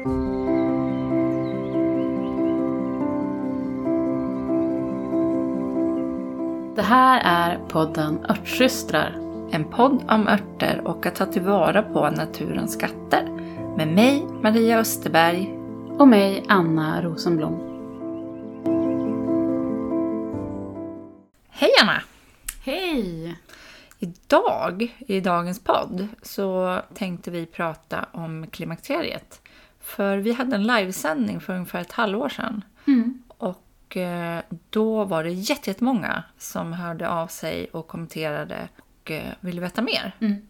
Det här är podden Örtsystrar. En podd om örter och att ta tillvara på naturens skatter. Med mig, Maria Österberg. Och mig, Anna Rosenblom. Hej Anna! Hej! Idag, i dagens podd, så tänkte vi prata om klimakteriet. För vi hade en livesändning för ungefär ett halvår sedan. Mm. Och eh, då var det jätte- jättemånga som hörde av sig och kommenterade och eh, ville veta mer. Mm.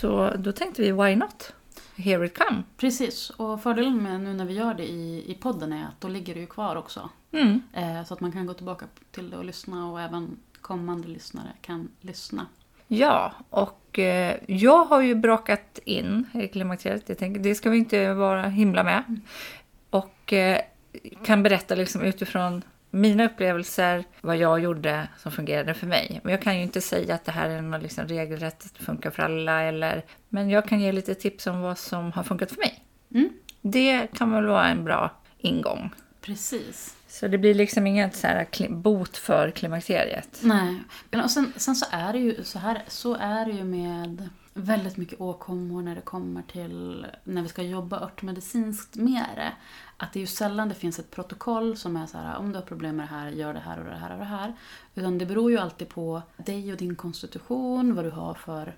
Så då tänkte vi, why not? Here it come. Precis, och fördelen med nu när vi gör det i, i podden är att då ligger det ju kvar också. Mm. Eh, så att man kan gå tillbaka till det och lyssna och även kommande lyssnare kan lyssna. Ja, och eh, jag har ju brakat in i klimakteriet. Jag tänker, det ska vi inte vara himla med. Och eh, kan berätta liksom utifrån mina upplevelser vad jag gjorde som fungerade för mig. Men jag kan ju inte säga att det här är något liksom regelrätt, funkar för alla. Eller, men jag kan ge lite tips om vad som har funkat för mig. Mm. Det kan väl vara en bra ingång. Precis. Så det blir liksom inget så här bot för klimakteriet. Nej. Och sen, sen så är det ju så här, så är det ju med väldigt mycket åkommor när det kommer till när vi ska jobba örtmedicinskt med det. Att det är ju sällan det finns ett protokoll som är så här, om du har problem med det här, gör det här och det här och det här. Utan det beror ju alltid på dig och din konstitution, vad du har för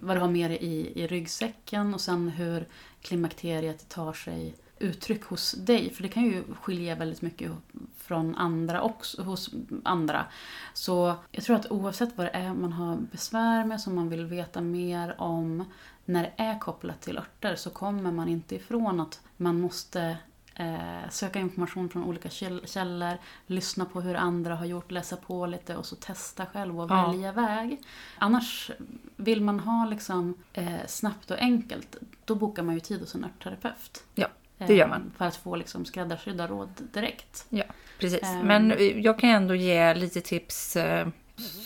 vad du har med dig i, i ryggsäcken och sen hur klimakteriet tar sig uttryck hos dig. För det kan ju skilja väldigt mycket från andra också, hos andra. Så jag tror att oavsett vad det är man har besvär med, som man vill veta mer om, när det är kopplat till örter så kommer man inte ifrån att man måste eh, söka information från olika käll- källor, lyssna på hur andra har gjort, läsa på lite och så testa själv och Ja. välja väg. Annars vill man ha liksom eh, snabbt och enkelt, då bokar man ju tid hos en örtterapeut. Ja, det gör Eh, man. För att få liksom skräddarsydda råd direkt. Ja, precis. Ehm. Men jag kan ändå ge lite tips eh,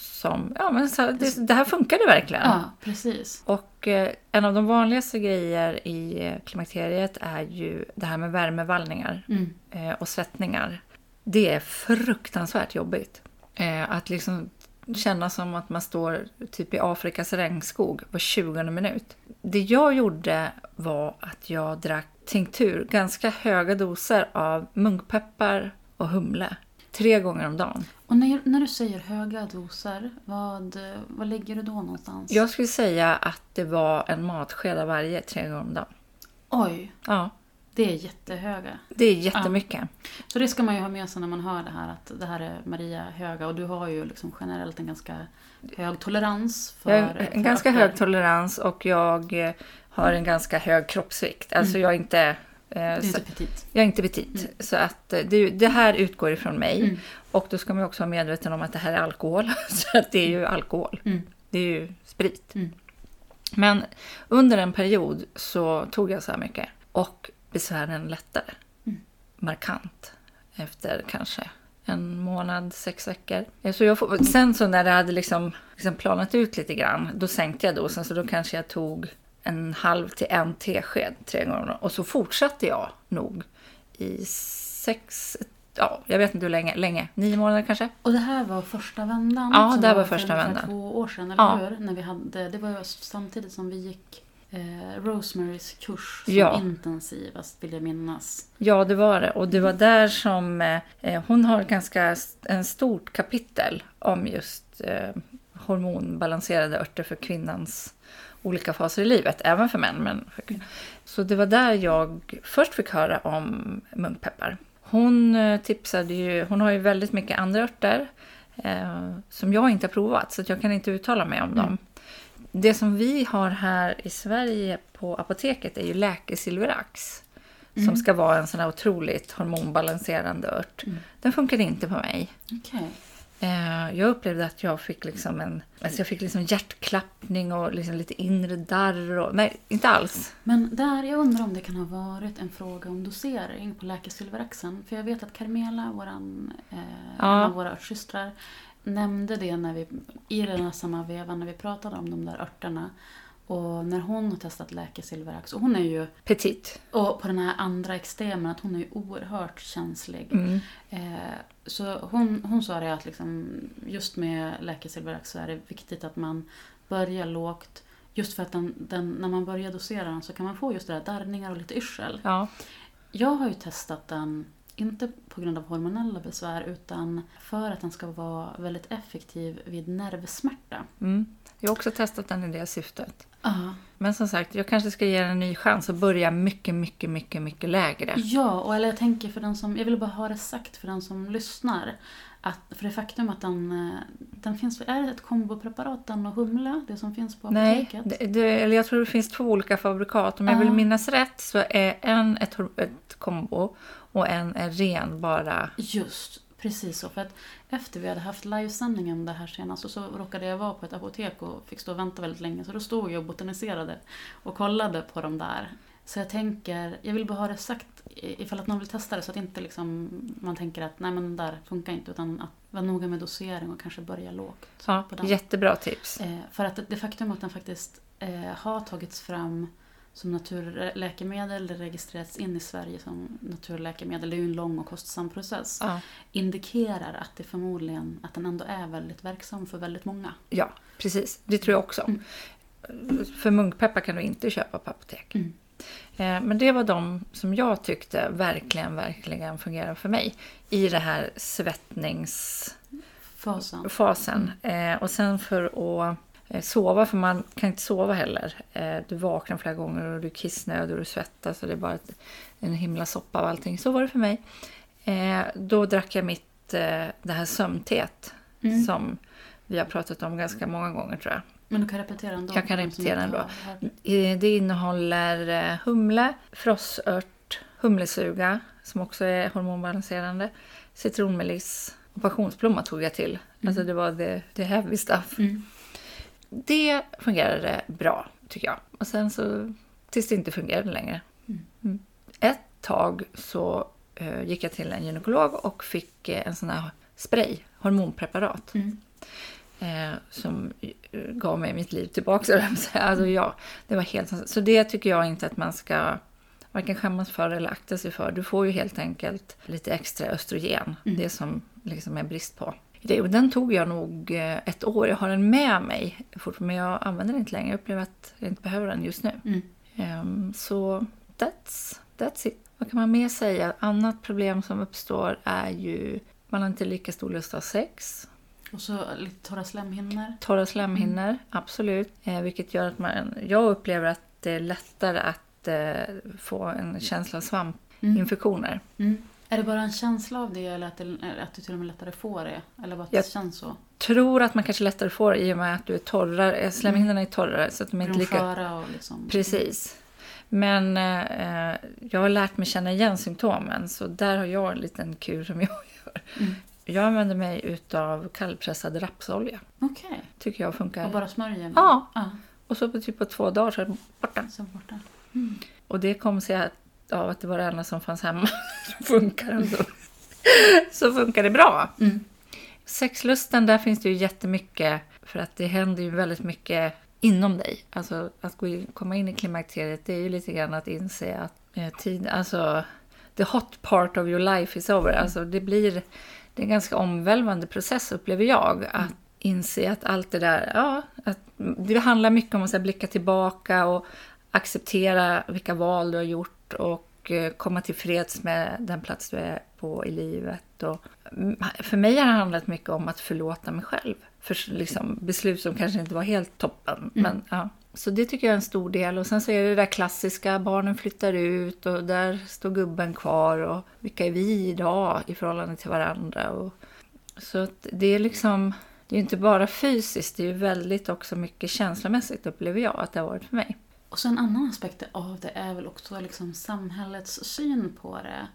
som... Ja, men så, det, det här funkade verkligen. Ja, precis. Och eh, en av de vanligaste grejer i eh, klimakteriet är ju det här med värmevallningar Mm. eh, och svettningar. Det är fruktansvärt jobbigt. Eh, att liksom känna som att man står typ i Afrikas regnskog var 20 minut. Det jag gjorde var att jag drack tinktur, ganska höga doser av munkpeppar och humle. Tre gånger om dagen. Och när, när du säger höga doser, vad, vad ligger du då någonstans? Jag skulle säga att det var en matsked av varje tre gånger om dagen. Oj, Ja, det är jättehöga. det är jättemycket. Så det ska man ju ha med sig när man hör det här att det här är Maria höga och du har ju liksom generellt en ganska hög tolerans för har för en ganska örter. hög tolerans och jag eh, har en ganska hög kroppsvikt. Alltså jag är inte... eh, är så, inte petit. jag är inte petit. Så att eh, det, det här utgår ifrån mig. Mm. Och då ska man också vara medveten om att det här är alkohol. Så att det är ju alkohol. Mm. Det är ju sprit. Mm. Men under en period så tog jag så här mycket. Och besvären lättade. Mm. Markant. Efter kanske en månad, sex veckor. Så jag får, sen så när det hade liksom, liksom planat ut lite grann, då sänkte jag dosen. Så då kanske jag tog en halv till en tesked tre gånger om dagen. Och så fortsatte jag nog i sex, ja, jag vet inte hur länge, länge, nio månader kanske. Och det här var första vändan? Ja, det var för första vändan. två år sedan, eller Ja. hur? När vi hade, det var ju samtidigt som vi gick eh, Rosemarys kurs som Ja. intensivast, vill jag minnas. Ja, det var det. Och det var där som eh, hon har ganska en stort kapitel om just eh, hormonbalanserade örter för kvinnans olika faser i livet, även för män. Men för, så det var där jag först fick höra om munkpeppar. Hon eh, tipsade ju, hon har ju väldigt mycket andra örter eh, som jag inte har provat, så att jag kan inte uttala mig om dem. Det som vi har här i Sverige på apoteket är ju läkesilverax. Som ska vara en sån här otroligt hormonbalanserande ört. Den funkade inte på mig. Okej. Eh, jag upplevde att jag fick liksom en alltså jag fick liksom hjärtklappning och liksom lite inre darr. Och, nej, inte alls. Men där, jag undrar om det kan ha varit en fråga om dosering på läkesilveraxen. För jag vet att Carmela, våran, eh, Ja. en av våra örtsystrar, nämnde det när vi, i den här samma veva när vi pratade om de där örterna. Och när hon har testat läkesilverax, och hon är ju, Petit. och på den här andra extremen, att hon är ju oerhört känslig. Mm. Eh, så hon, hon sa det att liksom, just med läkesilverax så är det viktigt att man börjar lågt. Just för att den, den, när man börjar dosera den så kan man få just det där darrningar och lite yrsel. Ja. Jag har ju testat den, inte på grund av hormonella besvär, utan för att den ska vara väldigt effektiv vid nervsmärta. Mm. Jag har också testat den i det syftet. Ja. Men som sagt, jag kanske ska ge den en ny chans och börja mycket, mycket, mycket, mycket lägre. Ja, och eller jag tänker för den som, jag vill bara ha det sagt för den som lyssnar. Att, för det faktum att den, eh, den finns, är det ett kombopreparat den och humle, det som finns på Nej, apoteket? det, det, eller jag tror det finns två olika fabrikat. Om jag vill minnas rätt så är en ett, ett kombo och en är ren bara. Just, precis så. För att efter vi hade haft livesändningen det här senast så, så råkade jag vara på ett apotek och fick stå och vänta väldigt länge. Så då stod jag och botaniserade och kollade på de där. Så jag tänker, jag vill bara ha det sagt ifall att någon vill testa det så att inte liksom man tänker att nej men den där funkar inte. Utan att vara noga med dosering och kanske börja lågt. Ja, på den. jättebra tips. Eh, för att det, det faktum att den faktiskt eh, har tagits fram som naturläkemedel, det registrerats in i Sverige som naturläkemedel, det är ju en lång och kostsam process, Ja, indikerar att det förmodligen, att den ändå är väldigt verksam för väldigt många. ja, precis. Det tror jag också. Mm. För munkpeppar kan du inte köpa på apotek. Mm. Eh, Men det var de som jag tyckte verkligen, verkligen fungerade för mig i det här svettningsfasen. Fasen. Eh, Och sen för att sova, för man kan inte sova heller. Eh, Du vaknar flera gånger och du är kissnödig och du svettas och det är bara en himla soppa av allting. Så var det för mig. Eh, Då drack jag mitt, eh, det här sömnteet Mm. som vi har pratat om ganska många gånger tror jag. Men du kan repetera ändå. Jag kan repetera ändå. Eh, Det innehåller eh, humle, frossört, humlesuga som också är hormonbalanserande, citronmeliss och passionsblomma tog jag till. Alltså det var det, det heavy stuff. Mm. Det fungerade bra tycker jag. Och sen så tills det inte fungerade längre. Mm. Mm. Ett tag så eh, gick jag till en gynekolog och fick eh, en sån här spray, hormonpreparat. Mm. Eh, som eh, gav mig mitt liv tillbaka. Alltså, ja, det var helt Så det tycker jag inte att man ska varken skämmas för eller akta sig för. Du får ju helt enkelt lite extra östrogen. Mm. Det som liksom är brist på. Det, och den tog jag nog eh, ett år. Jag har den med mig fortfarande, men jag använder den inte längre. Jag upplever att jag inte behöver den just nu. Mm. Ehm, så that's, that's it. Vad kan man mer säga? Annat problem som uppstår är ju man har inte lika stor lust att ha sex. Och så lite torra slemhinnor. Torra slemhinnor, absolut. Eh, vilket gör att man, jag upplever att det är lättare att eh, få en känsla av svampinfektioner. Mm. Är det bara en känsla av det eller att, det, att du till och med lättare får det? Eller bara att Jag- det känns så? Tror att man kanske lättare får det i och med att du är torrare, eh, slemhinnorna är torrare så att de är inte lika... och liksom... Precis. Men eh, jag har lärt mig känna igen symptomen så där har jag en liten kur som jag gör. Mm. Jag använder mig utav kallpressad rapsolja. Okej. Tycker jag funkar. Och bara smörjer? Ja, ja. och så på typ på två dagar så är det borta. Sen borta. Och det kom sig att- av att det var det enda som fanns hemma. Så funkar det. Så, funkar det bra. Mm. Sexlusten, där finns det ju jättemycket. För att det händer ju väldigt mycket inom dig. Alltså att gå in, komma in i klimakteriet, det är ju lite grann att inse att eh, tid, alltså the hot part of your life is over. Alltså det blir, det är en ganska omvälvande process upplever jag. Att inse att allt det där, ja, att det handlar mycket om att här, blicka tillbaka och acceptera vilka val du har gjort och eh, komma tillfreds med den plats du är på i livet. Och, mm, för mig har det handlat mycket om att förlåta mig själv för liksom, beslut som kanske inte var helt toppen. Men, ja. Så det tycker jag är en stor del. Och sen så är det det där klassiska, barnen flyttar ut och där står gubben kvar och vilka är vi idag i förhållande till varandra? Och, så det är liksom, det är inte bara fysiskt, det är ju väldigt också mycket känslomässigt upplever jag att det har varit för mig. Och så en annan aspekt av det är väl också liksom samhällets syn på det.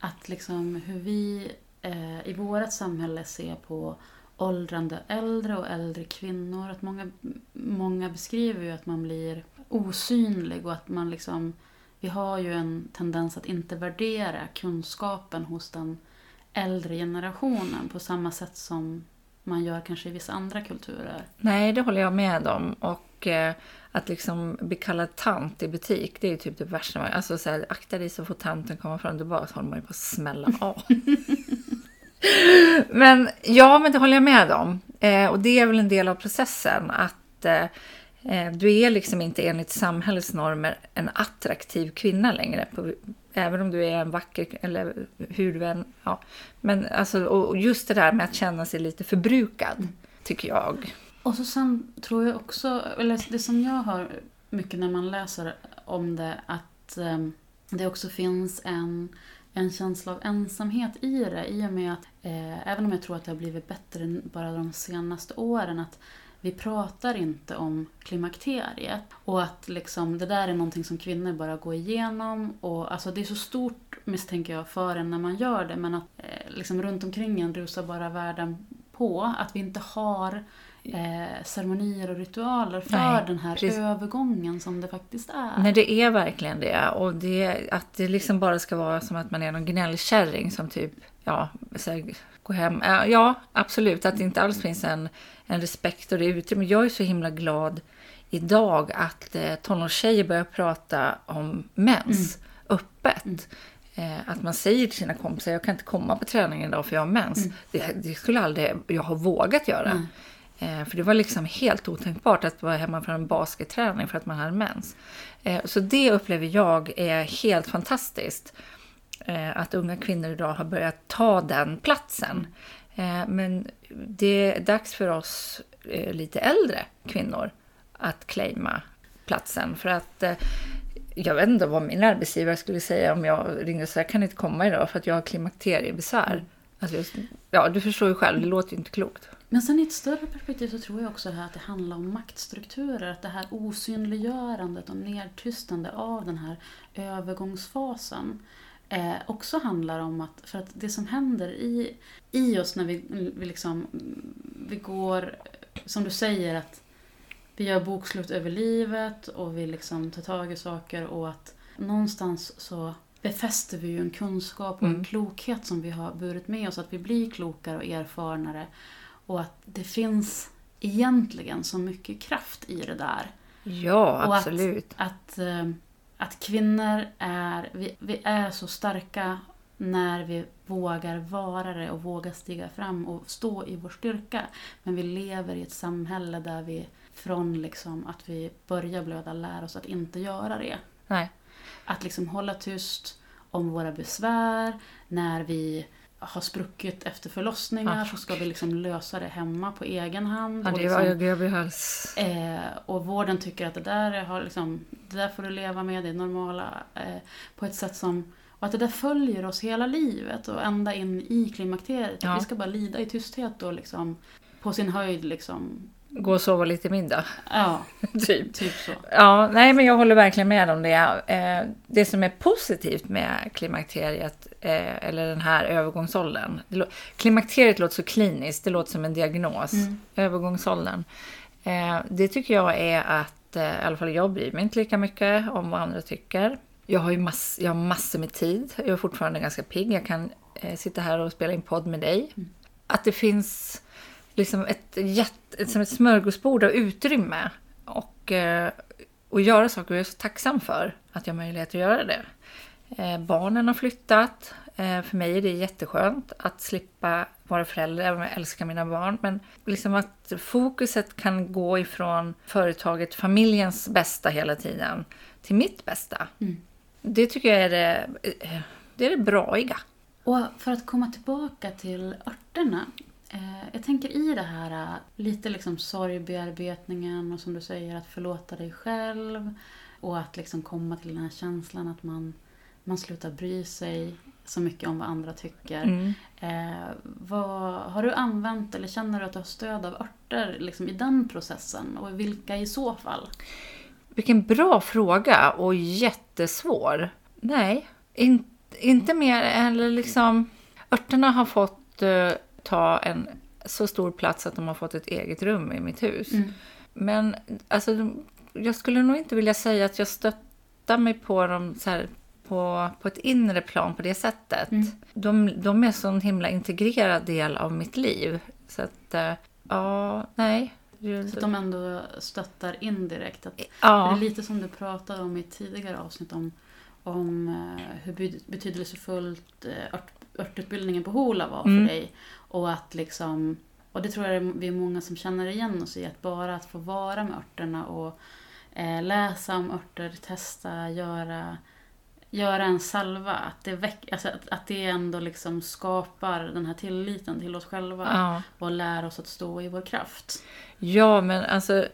Att liksom hur vi eh, i vårt samhälle ser på åldrande äldre och äldre kvinnor. Att många, många beskriver ju att man blir osynlig och att man liksom... Vi har ju en tendens att inte värdera kunskapen hos den äldre generationen på samma sätt som man gör kanske i vissa andra kulturer. Nej, det håller jag med om. Och eh, att liksom bli kallad tant i butik, det är ju typ det värsta. man- Alltså så här, akta dig så får tanten komma fram. Bara så håller man ju på att smälla av. men ja, men det håller jag med om. Eh, och det är väl en del av processen. Att eh, eh, du är liksom inte enligt samhällets normer en attraktiv kvinna längre. På, även om du är en vacker, eller hur du än... Ja. Men alltså, och just det där med att känna sig lite förbrukad, tycker jag. Och så sen tror jag också, eller det som jag hör mycket när man läser om det, att eh, det också finns en, en känsla av ensamhet i det. I och med att, eh, även om jag tror att det har blivit bättre bara de senaste åren, att vi pratar inte om klimakteriet. Och att liksom, det där är någonting som kvinnor bara går igenom. Och, alltså, det är så stort, misstänker jag, för en när man gör det. Men att eh, liksom, runt omkring en rusar bara världen på. Att vi inte har eh, ceremonier och ritualer för Nej, den här precis. övergången som det faktiskt är. Nej, det är verkligen det. Och det, att det liksom bara ska vara som att man är någon gnällkärring som typ, ja, så gå hem. Äh, Ja, absolut. Att det inte alls finns en, en respekt och det utrymme. Jag är så himla glad idag att eh, tonårstjejer börjar prata om mens öppet. Eh, att man säger till sina kompisar, jag kan inte komma på träningen idag för jag har mens. Det, det skulle aldrig jag ha vågat göra. Eh, för det var liksom helt otänkbart att vara hemma från en basketträning för att man hade mens. Eh, så det upplever jag är helt fantastiskt. Eh, att unga kvinnor idag har börjat ta den platsen. Eh, men det är dags för oss eh, lite äldre kvinnor att claima platsen. För att jag vet inte vad min arbetsgivare skulle säga om jag ringde och sa jag kan inte komma idag för att jag har klimakteriebesvär. Alltså just, ja, du förstår ju själv, det låter ju inte klokt. Men sen i ett större perspektiv så tror jag också här att det handlar om maktstrukturer. Att det här osynliggörandet och nedtystande av den här övergångsfasen eh, också handlar om att, för att det som händer i, i oss när vi, vi liksom, vi går, som du säger att vi gör bokslut över livet och vi liksom tar tag i saker och att någonstans så befäster vi ju en kunskap och en Mm. klokhet som vi har burit med oss. Att vi blir klokare och erfarnare. Och att det finns egentligen så mycket kraft i det där. Ja, Och att- absolut. Att, eh, att kvinnor är, vi, vi är så starka när vi vågar vara det och vågar stiga fram och stå i vår styrka. Men vi lever i ett samhälle där vi från liksom att vi börjar blöda lär oss att inte göra det. Nej. Att liksom hålla tyst om våra besvär. När vi har spruckit efter förlossningar Ah, så ska vi liksom lösa det hemma på egen hand. Ja, och liksom. Eh, och vården tycker att det där, har liksom, det där får du leva med, det är normala. Eh, på ett sätt som... Och att det där följer oss hela livet och ända in i klimakteriet. Ja. Vi ska bara lida i tysthet och liksom på sin höjd liksom... Gå och sova lite middag, Ja, typ. typ så. Ja, nej men jag håller verkligen med om det. Eh, Det som är positivt med klimakteriet, eh, eller den här övergångsåldern. Klimakteriet låter så kliniskt, det låter som en diagnos. Mm. Övergångsåldern. Eh, Det tycker jag är att, i alla fall jag bryr mig inte lika mycket om vad andra tycker. Jag har ju mass, jag har massor med tid, jag är fortfarande ganska pigg. Jag kan sitta här och spela in podd med dig. Att det finns liksom ett, jätte, som ett smörgåsbord av utrymme och, eh, och göra saker. Och jag är så tacksam för att jag har möjlighet att göra det. Eh, barnen har flyttat. Eh, för mig är det jätteskönt att slippa vara förälder, även om jag älskar mina barn. Men liksom att fokuset kan gå ifrån företaget, familjens bästa hela tiden, till mitt bästa. Mm. Det tycker jag är det, det, är det braiga. Och för att komma tillbaka till örterna. Eh, jag tänker i det här eh, lite liksom sorgbearbetningen och som du säger att förlåta dig själv. Och att liksom komma till den här känslan att man, man slutar bry sig så mycket om vad andra tycker. Mm. Eh, vad, har du använt eller känner du att du har stöd av örter liksom, i den processen? Och vilka i så fall? Vilken bra fråga och jättesvår. Nej, in, inte mer eller liksom... Örterna har fått eh, ta en så stor plats att de har fått ett eget rum i mitt hus. Men alltså, jag skulle nog inte vilja säga att jag stöttar mig på dem så här, på, på ett inre plan på det sättet. Mm. De, de är så en himla integrerad del av mitt liv. Så att, eh, ja, nej. Så att de ändå stöttar indirekt. Att Ja. Det är lite som du pratade om i ett tidigare avsnitt om, om eh, hur be- betydelsefullt eh, ört, örtutbildningen på Hola var för Mm. dig. Och att liksom, och det tror jag vi är många som känner igen oss i, att bara att få vara med örterna och eh, läsa om örter, testa, göra, göra en salva. Att det, väck, alltså att, att det ändå liksom skapar den här tilliten till oss själva Ja. och lär oss att stå i vår kraft. Ja, men alltså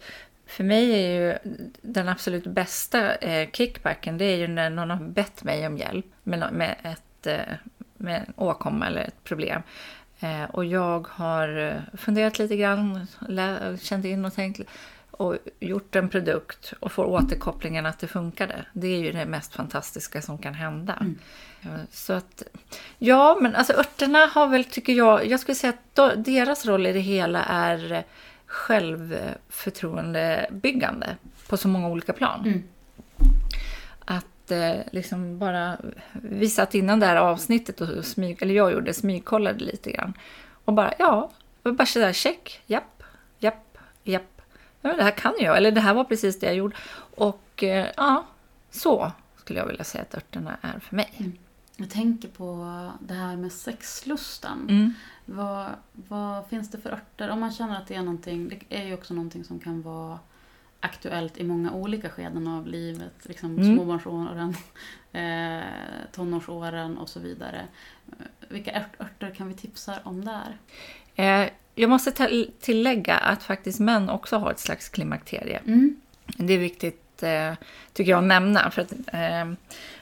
för mig är ju den absolut bästa eh, kickbacken det är ju när någon har bett mig om hjälp med, med, ett, eh, med en åkomma eller ett problem. Eh, och jag har eh, funderat lite grann, känt in och tänkt och gjort en produkt och får återkopplingen att det funkade. Det är ju det mest fantastiska som kan hända. Mm. Eh, Så att, ja, men alltså örterna har väl, tycker jag, jag skulle säga att deras roll i det hela är självförtroendebyggande på så många olika plan. Mm. Att eh, liksom bara, vi satt innan det här avsnittet och smyg, eller jag gjorde, smygkollade lite grann. Och bara, ja, och bara sådär check, japp, japp, japp. Ja, men det här kan jag, eller det här var precis det jag gjorde. Och eh, ja, så skulle jag vilja säga att örterna är för mig. Jag tänker på det här med sexlustan. Mm. Vad, vad finns det för örter? Om man känner att det är någonting, det är ju också någonting som kan vara aktuellt i många olika skeden av livet. Liksom Mm. småbarnsåren, eh, tonårsåren och så vidare. Eh, Vilka ört, örter kan vi tipsa om där? Eh, jag måste tillägga att faktiskt män också har ett slags klimakterie. Mm. Det är viktigt, eh, tycker jag, att nämna. För att, eh,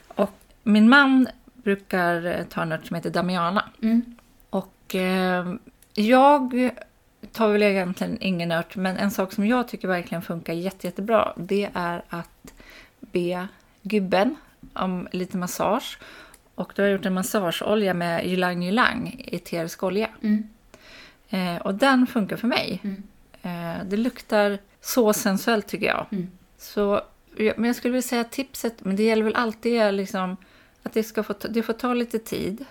och min man brukar ta en ört som heter Damiana. Mm. Och eh, jag tar väl egentligen ingen ört, men en sak som jag tycker verkligen funkar jätte, jättebra, det är att be gubben om lite massage. Och då har jag gjort en massageolja med ylang ylang, eterisk olja. Mm. Eh, och den funkar för mig. Mm. Eh, det luktar så sensuellt tycker jag. Mm. Så, men jag skulle vilja säga tipset, men det gäller väl alltid liksom, att det, ska få ta, det får ta lite tid.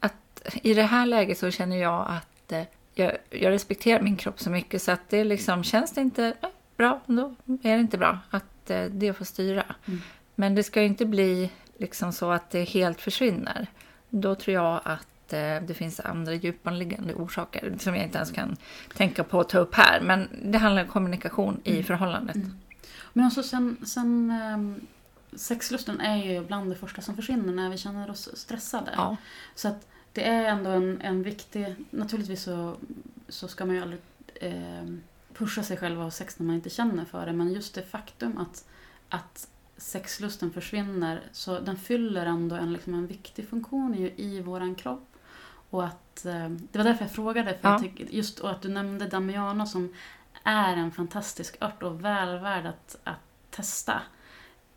Att, I det här läget så känner jag att eh, jag, jag respekterar min kropp så mycket så att det liksom, känns det inte bra, då är det inte bra. Att eh, det får styra. Mm. Men det ska ju inte bli liksom så att det helt försvinner. Då tror jag att eh, det finns andra djupanliggande orsaker som jag inte ens kan tänka på att ta upp här. Men det handlar om kommunikation i Mm. förhållandet. Mm. Men också sen, sen ehm, sexlusten är ju bland det första som försvinner när vi känner oss stressade. Ja. Så att det är ändå en, en viktig... Naturligtvis så, så ska man ju aldrig eh, pusha sig själv ha sex när man inte känner för det. Men just det faktum att, att sexlusten försvinner, så den fyller ändå en, liksom en viktig funktion i, i våran kropp. Och att, eh, det var därför jag frågade, för Ja. jag tycker, just och att du nämnde Damiana som är en fantastisk ört och väl värd att, att testa.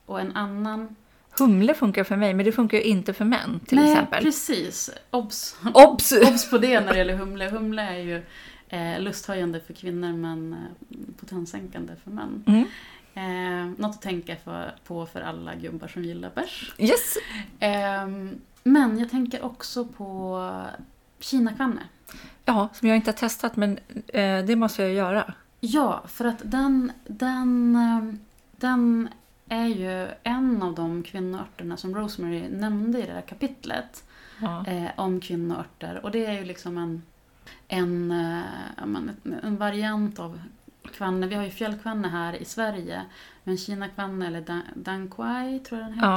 Och en annan... Humle funkar för mig, men det funkar ju inte för män till Nej, exempel. precis. Obs! Obs! Obs på det när det gäller humle. Humle är ju eh, lusthöjande för kvinnor men eh, potenssänkande för män. Mm. Eh, något att tänka för, på för alla gubbar som gillar bärs. Yes! Eh, men jag tänker också på kinakvanne. Ja, som jag inte har testat, men eh, det måste jag göra. Ja, för att den, den, eh, den är ju en av de kvinnoörterna som Rosemary nämnde i det här kapitlet. Ja. eh, om kvinnoörter. Och det är ju liksom en, en, eh, en- en variant av kvanne. Vi har ju fjällkvanne här i Sverige. Men kinakvanne eller dan, danquai tror jag den heter.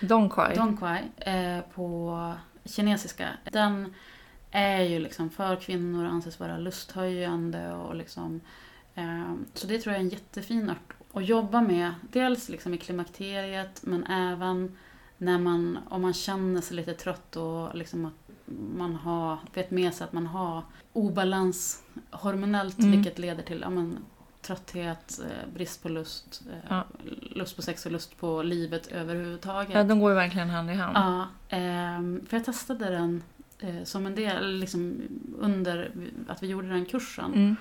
ja, Dong Quai. Dongquai eh, på kinesiska. Den är ju liksom för kvinnor och anses vara lusthöjande och liksom eh, så det tror jag är en jättefin ört att jobba med. Dels liksom i klimakteriet men även när man, om man känner sig lite trött och liksom att man har, vet med sig att man har obalans hormonellt Mm. vilket leder till ja, men, trötthet, eh, brist på lust, eh, Ja. lust på sex och lust på livet överhuvudtaget. Ja, de går ju verkligen hand i hand. Ja, ehm, för jag testade den eh, som en del, liksom under att vi gjorde den kursen. Mm.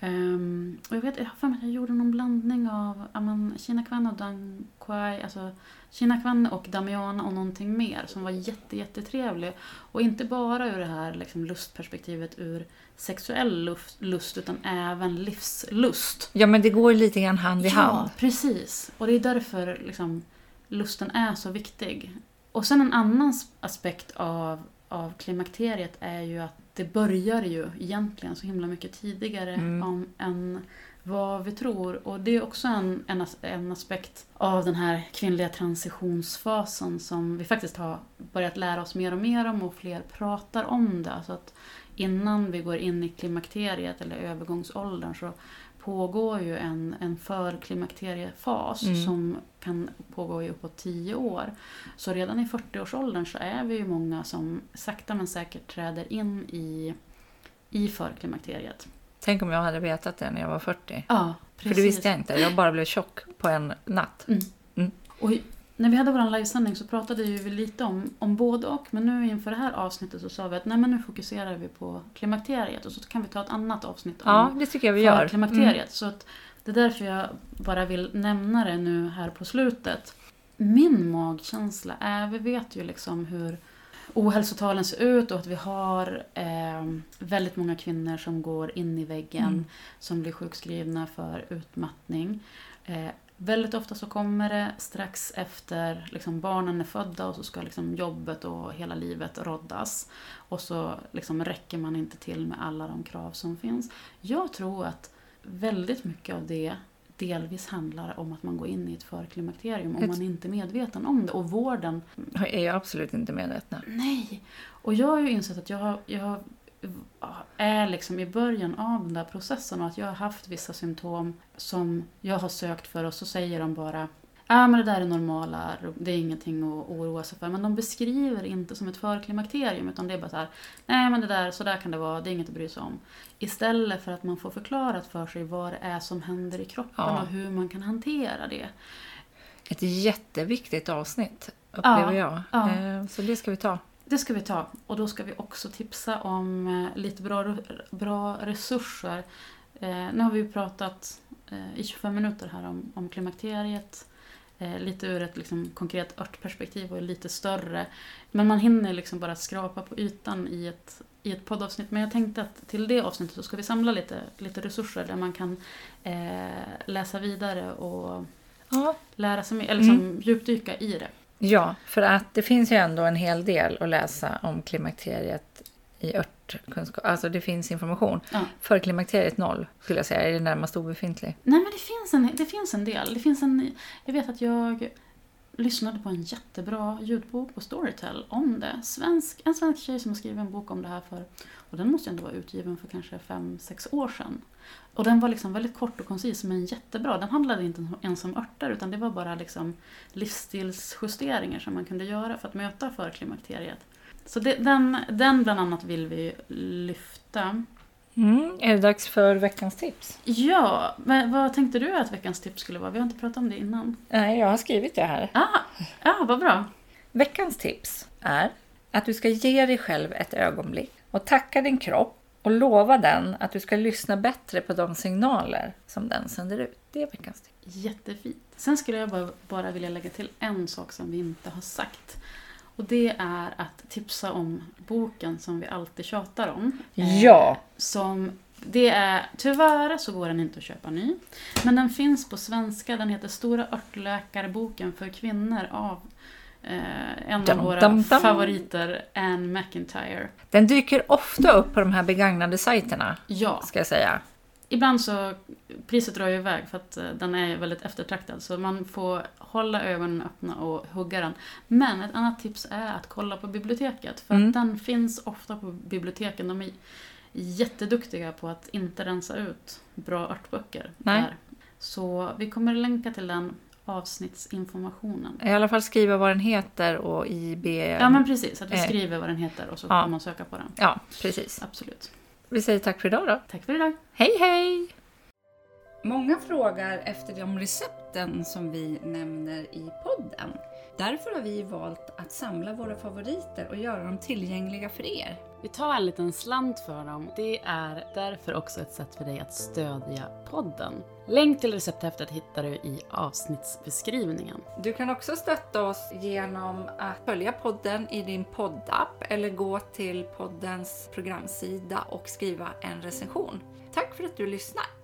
Ehm, och jag vet, jag har för mig att jag gjorde någon blandning av amen, Kina Kwan och Dan Kwai, alltså Kina Kwan och Damiana och någonting mer som var jätte, jättetrevlig. Och inte bara ur det här liksom, lustperspektivet ur sexuell lust, lust utan även livslust. Ja, men det går lite grann hand i hand. Ja, precis. Och det är därför liksom, lusten är så viktig. Och sen en annan aspekt av, av klimakteriet är ju att det börjar ju egentligen så himla mycket tidigare Mm. om, än vad vi tror. Och det är också en, en, en aspekt av den här kvinnliga transitionsfasen som vi faktiskt har börjat lära oss mer och mer om och fler pratar om det. Alltså att innan vi går in i klimakteriet eller övergångsåldern så pågår ju en, en förklimakteriefas Mm. som kan pågå i uppåt 10 år. Så redan i 40-årsåldern så är vi ju många som sakta men säkert träder in i, i förklimakteriet. Tänk om jag hade vetat det när jag var 40. Ja, För det visste jag inte. Jag bara blev tjock på en natt. Och när vi hade vår livesändning så pratade ju vi lite om, om både och. Men nu inför det här avsnittet så sa vi att nej, men nu fokuserar vi på klimakteriet och så kan vi ta ett annat avsnitt om Ja, det tycker jag vi gör. Mm. klimakteriet. Så att det är därför jag bara vill nämna det nu här på slutet. Min magkänsla är, vi vet ju liksom hur ohälsotalen ser ut och att vi har eh, väldigt många kvinnor som går in i väggen, Mm. som blir sjukskrivna för utmattning. Eh, väldigt ofta så kommer det strax efter liksom barnen är födda och så ska liksom jobbet och hela livet roddas. Och så liksom räcker man inte till med alla de krav som finns. Jag tror att väldigt mycket av det delvis handlar om att man går in i ett förklimakterium om man inte är medveten om det. Och vården Jag är absolut inte medvetna. Nej! Och jag har ju insett att jag, har, jag har- är liksom i början av den där processen och att jag har haft vissa symptom som jag har sökt för och så säger de bara Ja men det där är normala, det är ingenting att oroa sig för. Men de beskriver inte som ett förklimakterium utan det är bara så här, nej men det där, så där kan det vara, det är inget att bry sig om. Istället för att man får förklarat för sig vad det är som händer i kroppen Ja. och hur man kan hantera det. Ett jätteviktigt avsnitt, upplever jag. ja. Eh, Så det ska vi ta. Det ska vi ta. Och då ska vi också tipsa om eh, lite bra, bra resurser. Eh, nu har vi pratat eh, i 25 minuter här om, om klimakteriet. Eh, lite ur ett liksom, konkret örtperspektiv och lite större. Men man hinner liksom bara skrapa på ytan i ett, i ett poddavsnitt. Men jag tänkte att till det avsnittet så ska vi samla lite, lite resurser där man kan eh, läsa vidare och Ja. lära sig mer, eller liksom djupdyka i det. Ja, för att det finns ju ändå en hel del att läsa om klimakteriet i örtkunskap. Alltså det finns information. Ja. För klimakteriet noll skulle jag säga är det närmast obefintlig. Nej men det finns en, det finns en del. Det finns en, jag vet att jag lyssnade på en jättebra ljudbok på Storytel om det. Svensk, en svensk tjej som har skrivit en bok om det här för, och den måste ju ändå vara utgiven för kanske fem sex år sedan. Och den var liksom väldigt kort och koncis men jättebra. Den handlade inte ens om örter utan det var bara liksom livsstilsjusteringar som man kunde göra för att möta förklimakteriet. Så det, den, den bland annat vill vi lyfta. Mm. Är det dags för veckans tips? Ja, men vad tänkte du att veckans tips skulle vara? Vi har inte pratat om det innan. Nej, jag har skrivit det här. Ah, ja, vad bra. Veckans tips är att du ska ge dig själv ett ögonblick och tacka din kropp och lova den att du ska lyssna bättre på de signaler som den sänder ut. Det är veckans tips. Jättefint. Sen skulle jag bara, bara vilja lägga till en sak som vi inte har sagt. Och det är att tipsa om boken som vi alltid tjatar om. Eh, Ja. Som, det är, tyvärr så går den inte att köpa ny. Men den finns på svenska. Den heter Stora örtläkarboken för kvinnor av eh, en Dum, av våra dum, dum. favoriter, Anne McIntyre. Den dyker ofta upp på de här begagnade sajterna, Ja, ska jag säga. Ibland så, priset drar ju iväg för att eh, den är väldigt eftertraktad så man får hålla ögonen öppna och hugga den. Men ett annat tips är att kolla på biblioteket för Mm. att den finns ofta på biblioteken. De är jätteduktiga på att inte rensa ut bra örtböcker. Nej. Där. Så vi kommer länka till den avsnittsinformationen. I alla fall skriva vad den heter och IB... Ja men precis, att vi Eh. skriver vad den heter och så Ja. får man söka på den. Ja, precis. Absolut. Vi säger tack för idag då. Tack för idag. Hej hej! Många frågar efter de recepten som vi nämner i podden. Därför har vi valt att samla våra favoriter och göra dem tillgängliga för er. Vi tar en liten slant för dem. Det är därför också ett sätt för dig att stödja podden. Länk till recepthäftet hittar du i avsnittsbeskrivningen. Du kan också stötta oss genom att följa podden i din poddapp eller gå till poddens programsida och skriva en recension. Tack för att du lyssnar!